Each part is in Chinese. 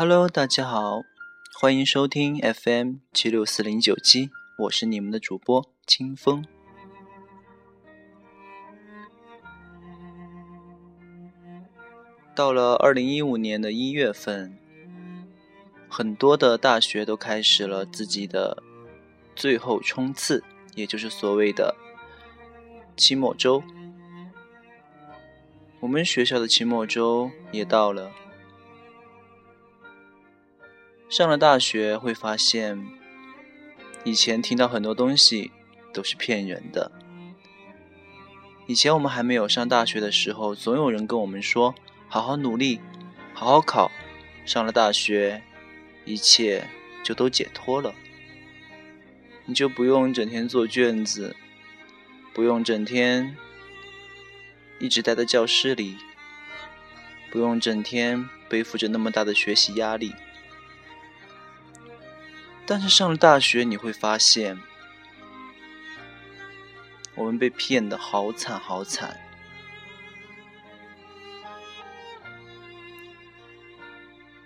Hello，大家好，欢迎收听 FM 七六四零九七，我是你们的主播清风。到了二零一五年的一月份，很多的大学都开始了自己的最后冲刺，也就是所谓的期末周。我们学校的期末周也到了。上了大学会发现，以前听到很多东西都是骗人的。以前我们还没有上大学的时候，总有人跟我们说。好好努力，好好考，上了大学，一切就都解脱了。你就不用整天做卷子，不用整天一直待在教室里，不用整天背负着那么大的学习压力。但是上了大学，你会发现，我们被骗的好惨好惨。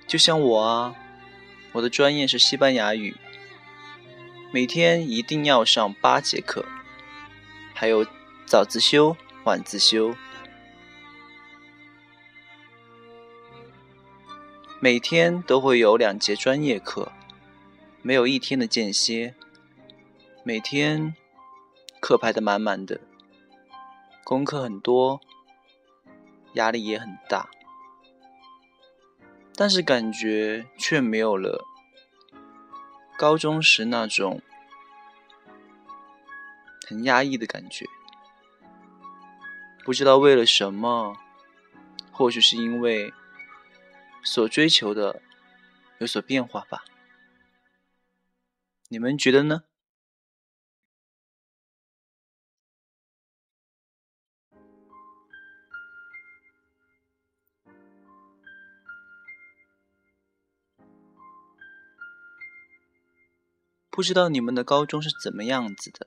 就像我啊，我的专业是西班牙语，每天一定要上八节课，还有早自修、晚自修，每天都会有两节专业课，没有一天的间歇，每天课排的满满的，功课很多，压力也很大。但是感觉却没有了高中时那种很压抑的感觉。不知道为了什么，或许是因为所追求的有所变化吧。你们觉得呢？不知道你们的高中是怎么样子的？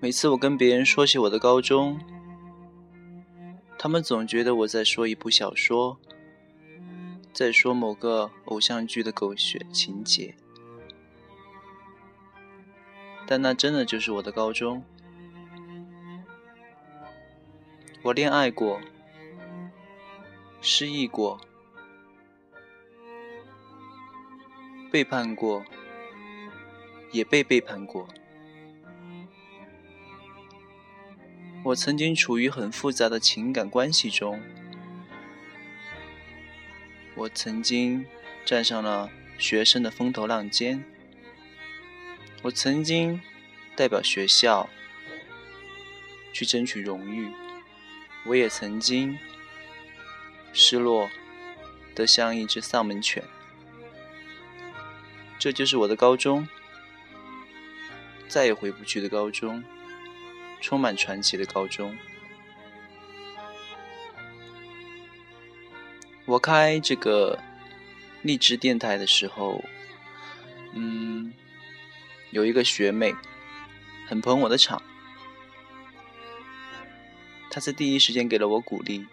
每次我跟别人说起我的高中，他们总觉得我在说一部小说，在说某个偶像剧的狗血情节。但那真的就是我的高中。我恋爱过，失忆过。背叛过，也被背叛过。我曾经处于很复杂的情感关系中。我曾经站上了学生的风头浪尖。我曾经代表学校去争取荣誉。我也曾经失落得像一只丧门犬。这就是我的高中，再也回不去的高中，充满传奇的高中。我开这个励志电台的时候，嗯，有一个学妹很捧我的场，她在第一时间给了我鼓励，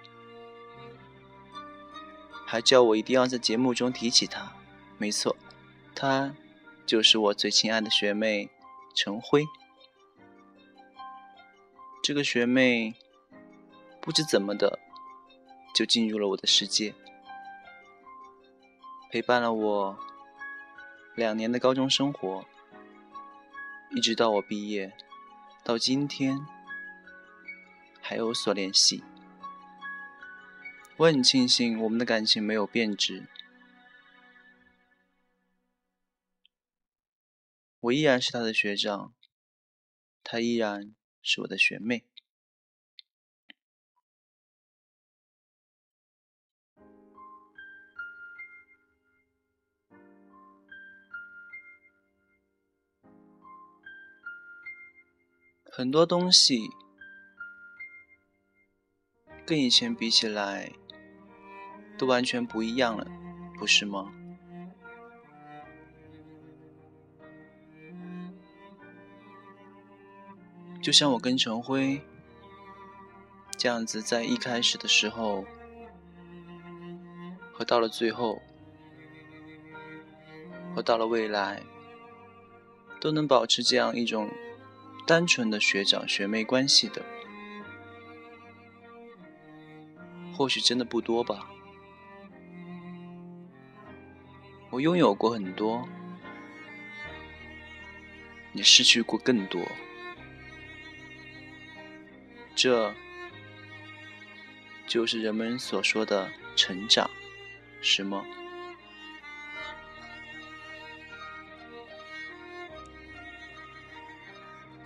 还叫我一定要在节目中提起她。没错。她就是我最亲爱的学妹陈辉。这个学妹不知怎么的就进入了我的世界，陪伴了我两年的高中生活，一直到我毕业，到今天还有所联系。我很庆幸我们的感情没有变质。我依然是他的学长，他依然是我的学妹。很多东西跟以前比起来，都完全不一样了，不是吗？就像我跟陈辉这样子，在一开始的时候和到了最后，和到了未来，都能保持这样一种单纯的学长学妹关系的，或许真的不多吧。我拥有过很多，也失去过更多，这就是人们所说的成长，是吗？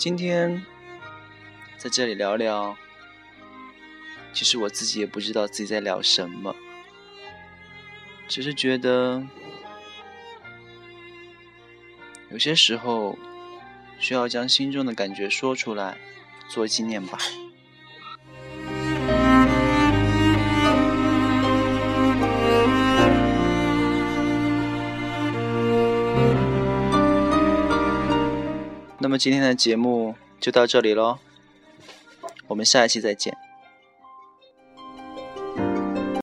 今天在这里聊聊，其实我自己也不知道自己在聊什么，只是觉得。有些时候，需要将心中的感觉说出来，做纪念吧。那么今天的节目就到这里喽，我们下一期再见。